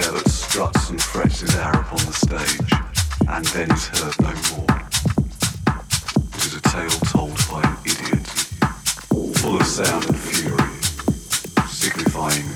choir that struts and frets his Arab upon the stage and then is heard no more. It is a tale told by an idiot, full of sound and fury, signifying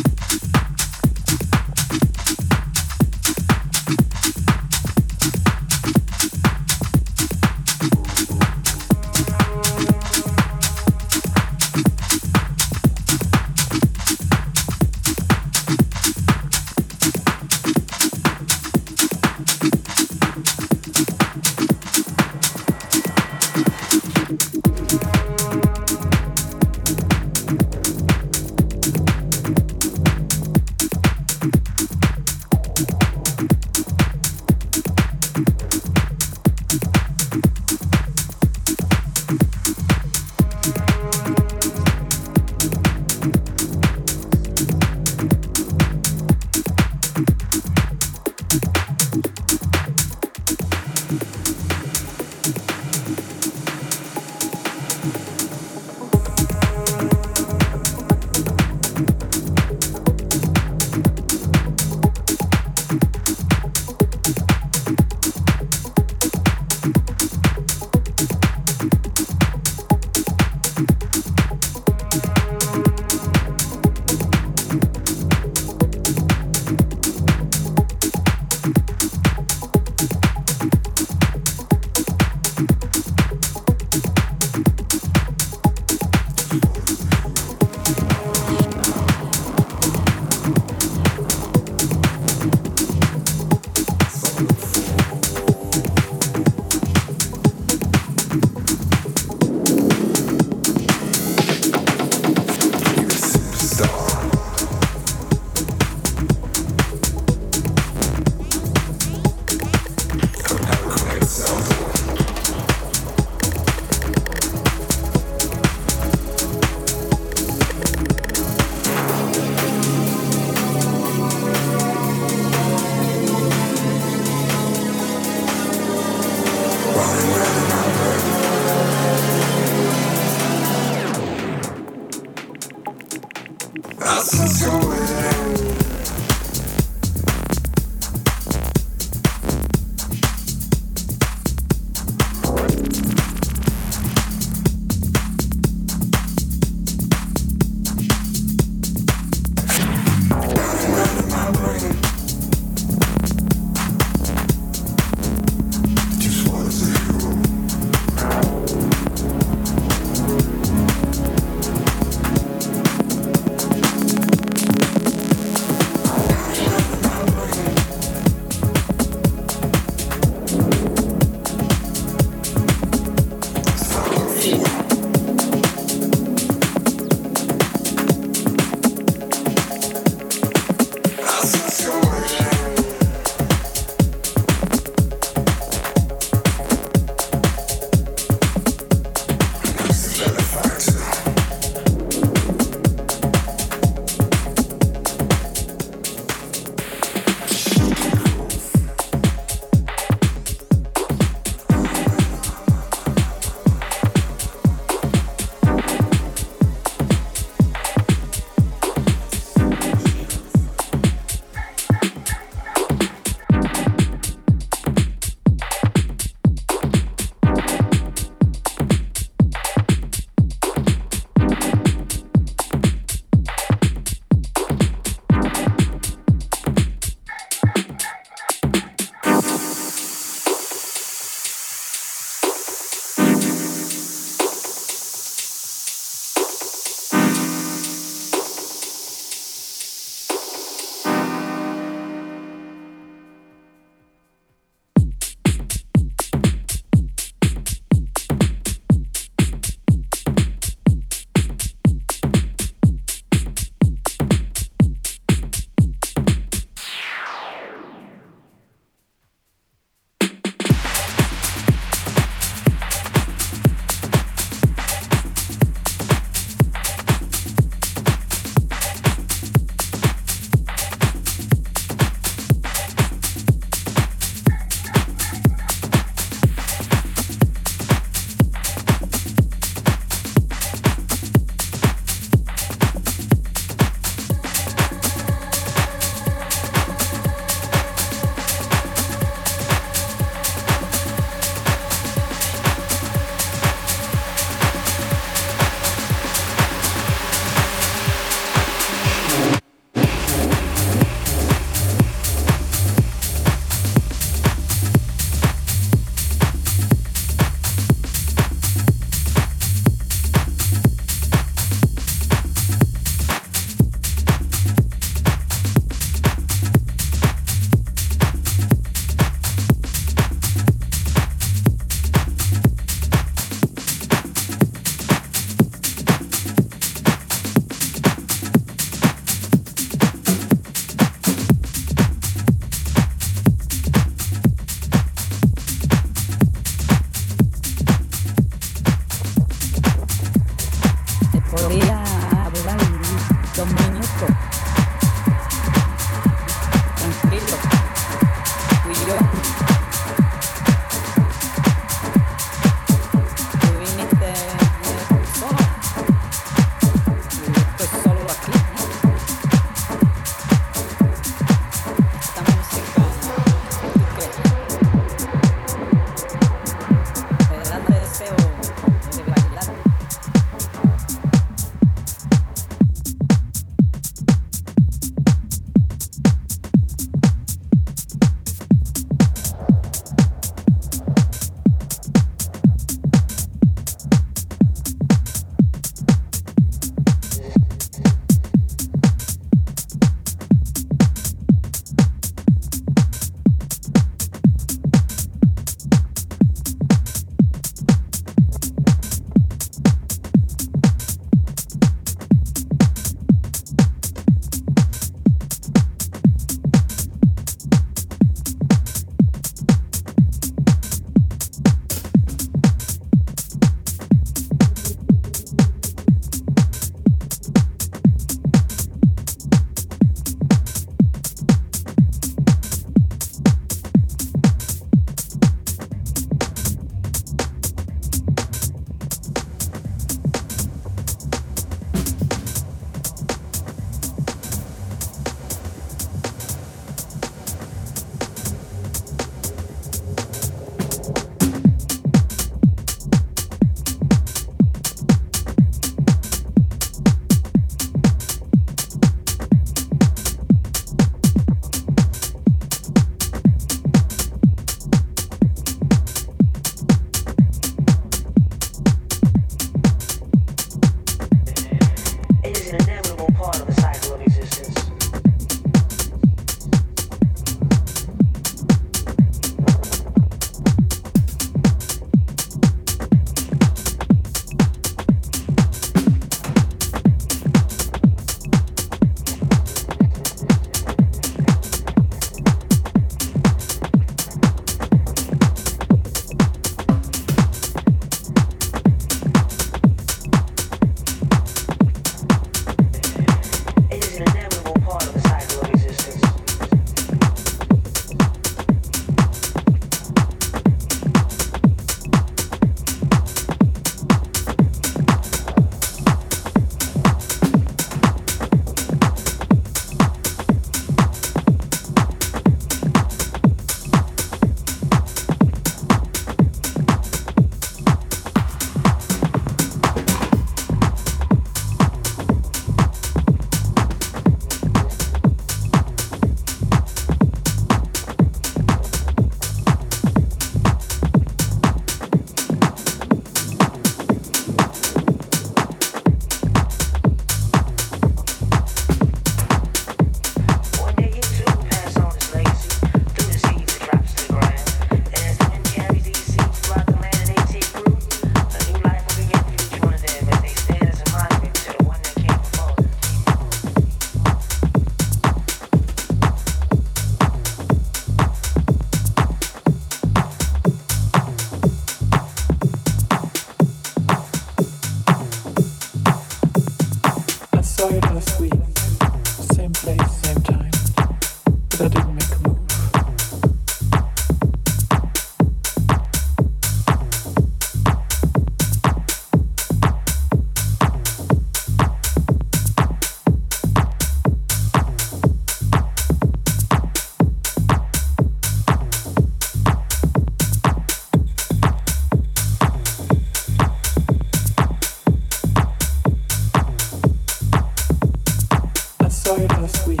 started last week,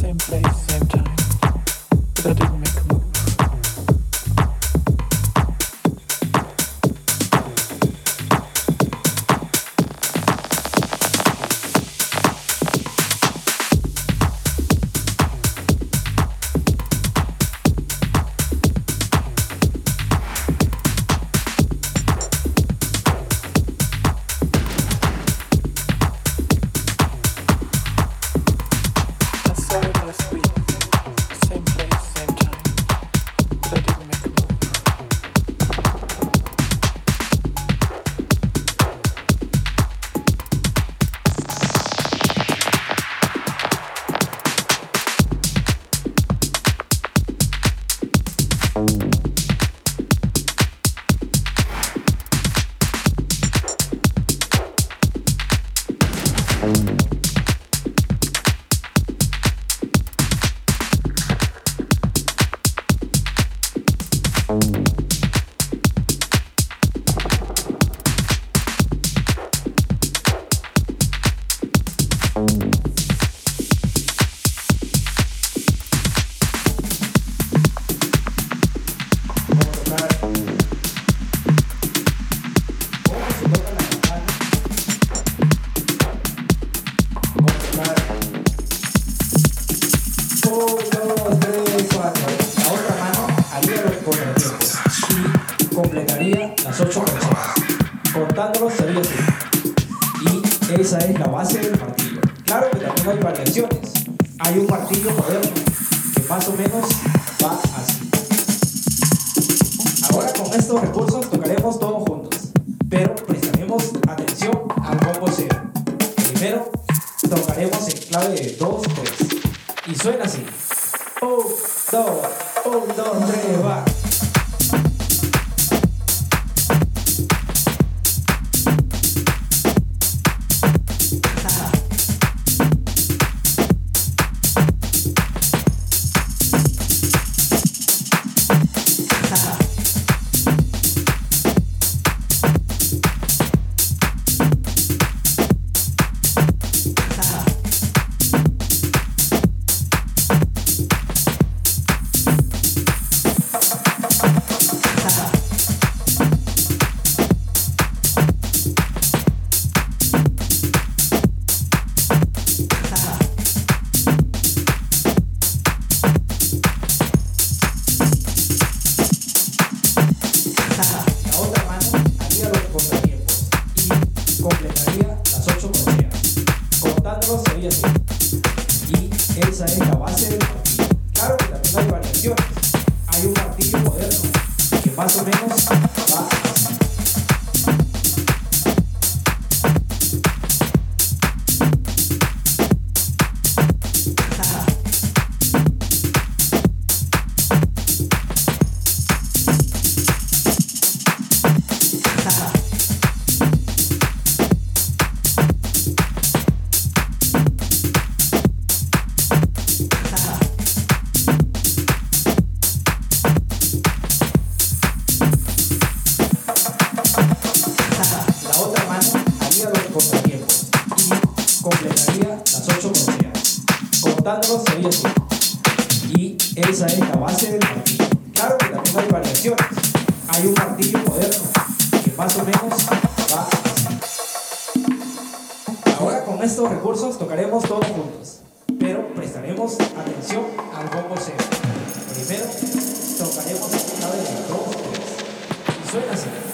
same place, same time, but I didn't. Con estos recursos tocaremos todos juntos, pero prestaremos atención al combo cero. Primero, tocaremos en clave de 2-3. Y suena así. 1, 2, contratiempo y completaría las ocho corcheas. Contándolas sería así. Y esa es la base del martillo. Claro que también hay variaciones. Hay un martillo moderno que más o menos va así. Ahora con estos recursos tocaremos todos juntos, pero prestaremos atención al bombo cero. Primero tocaremos la de dos. Y suena así.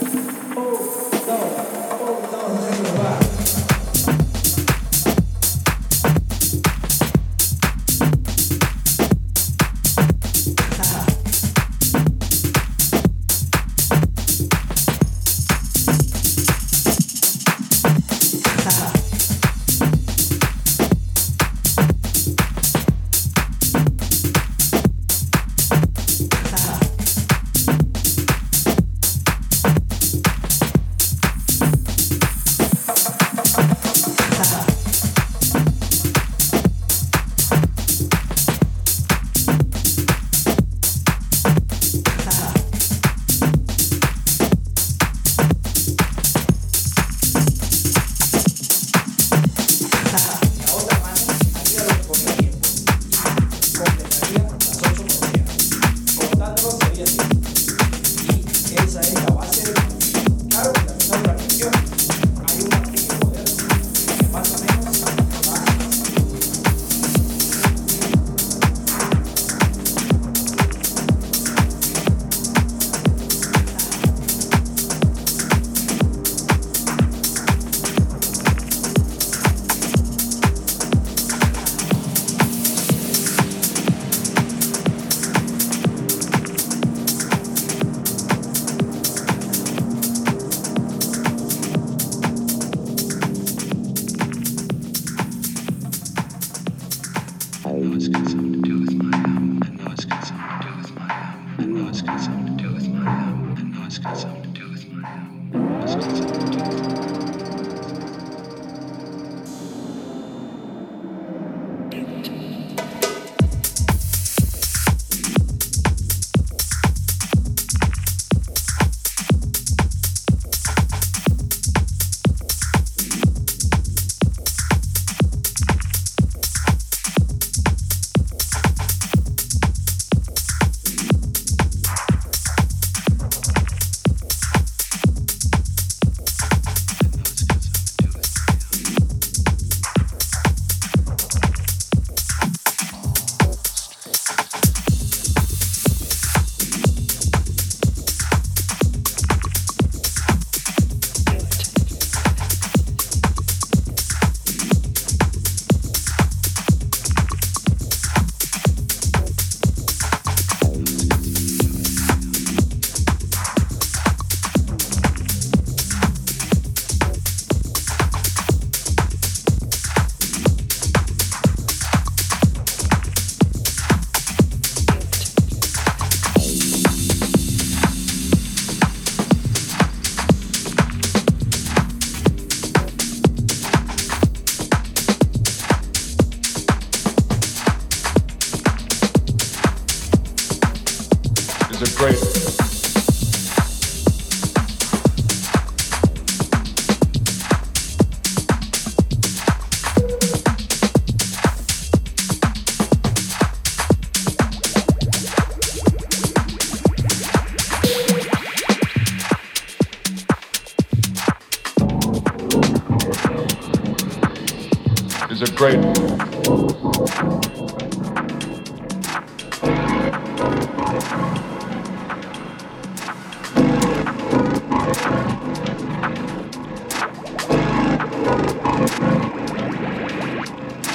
great.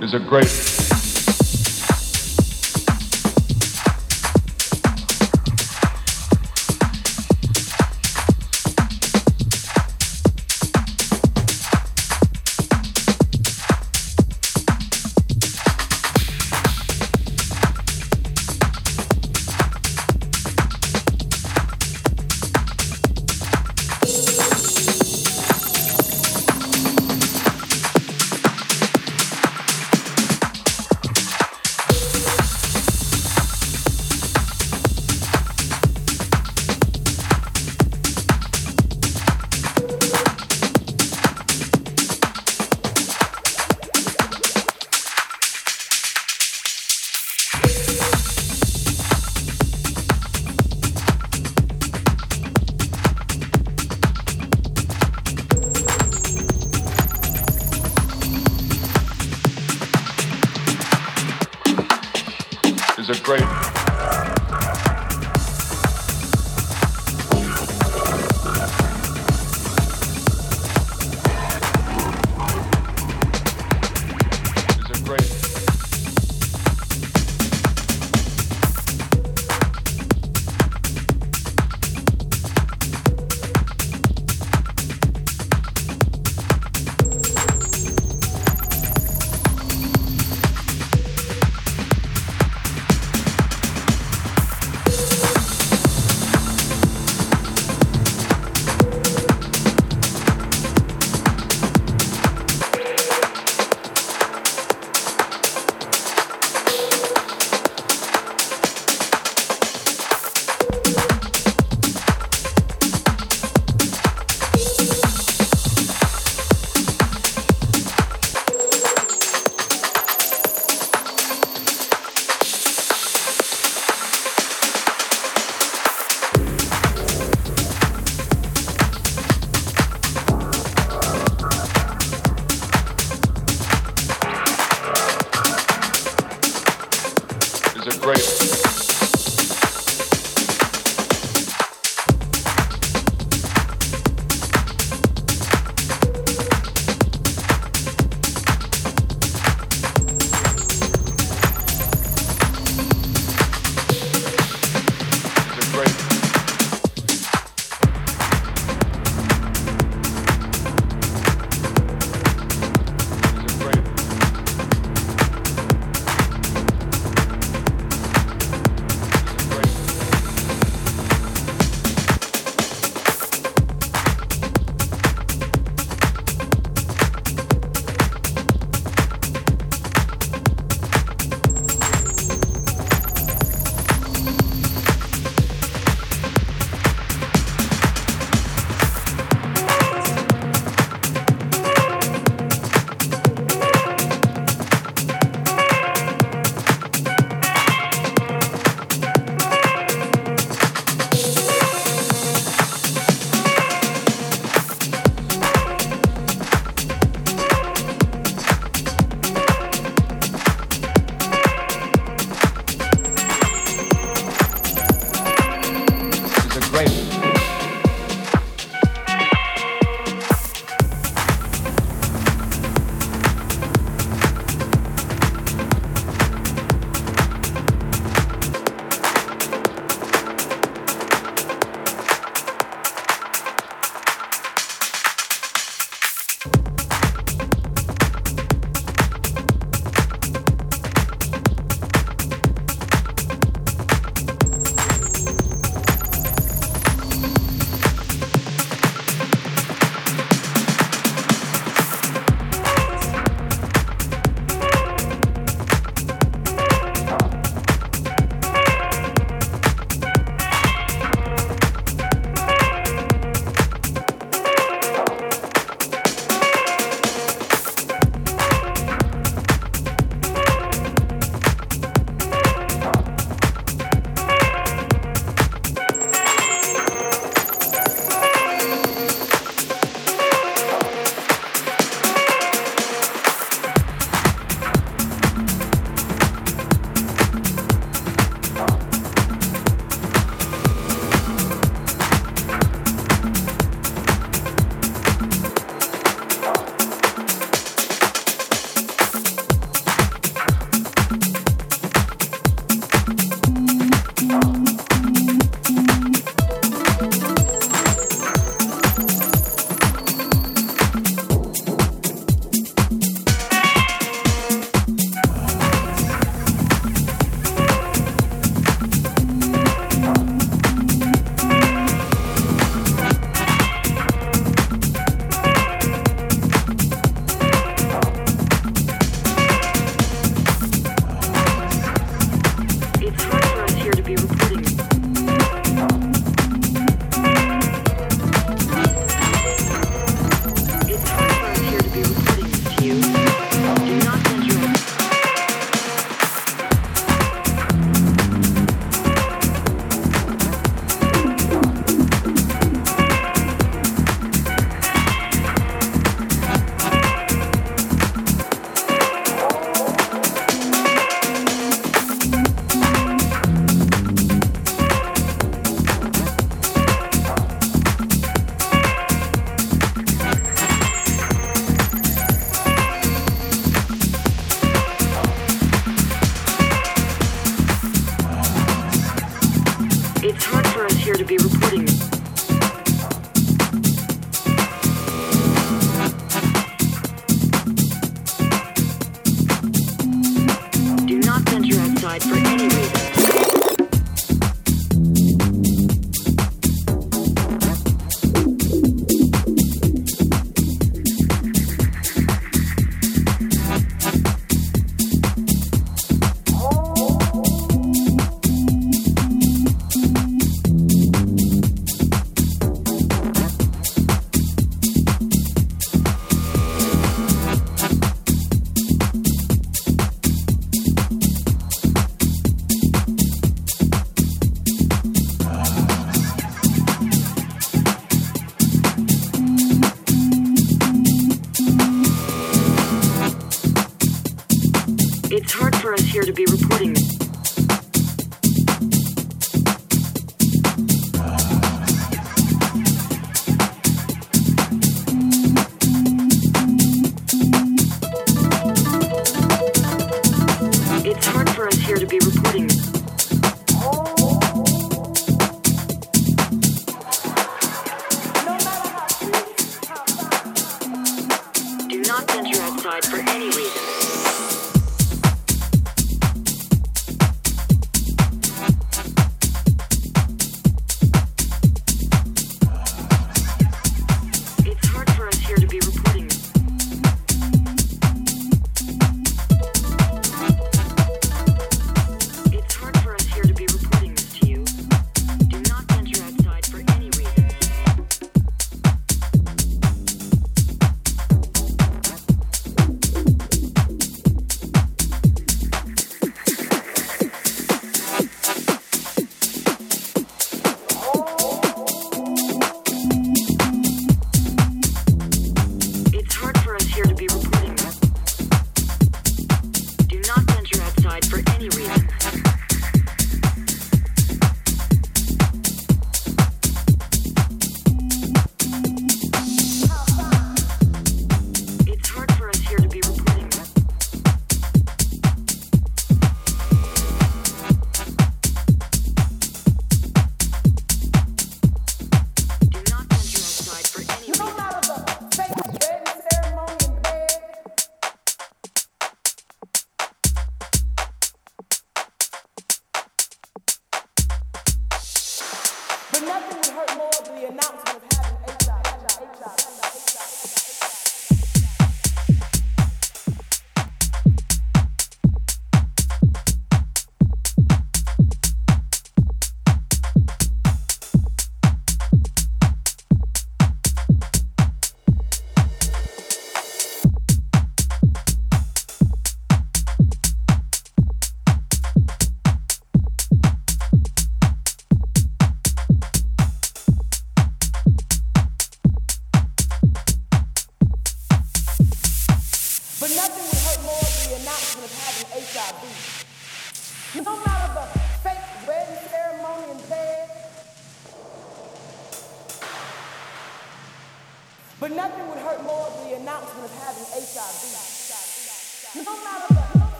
Is a great.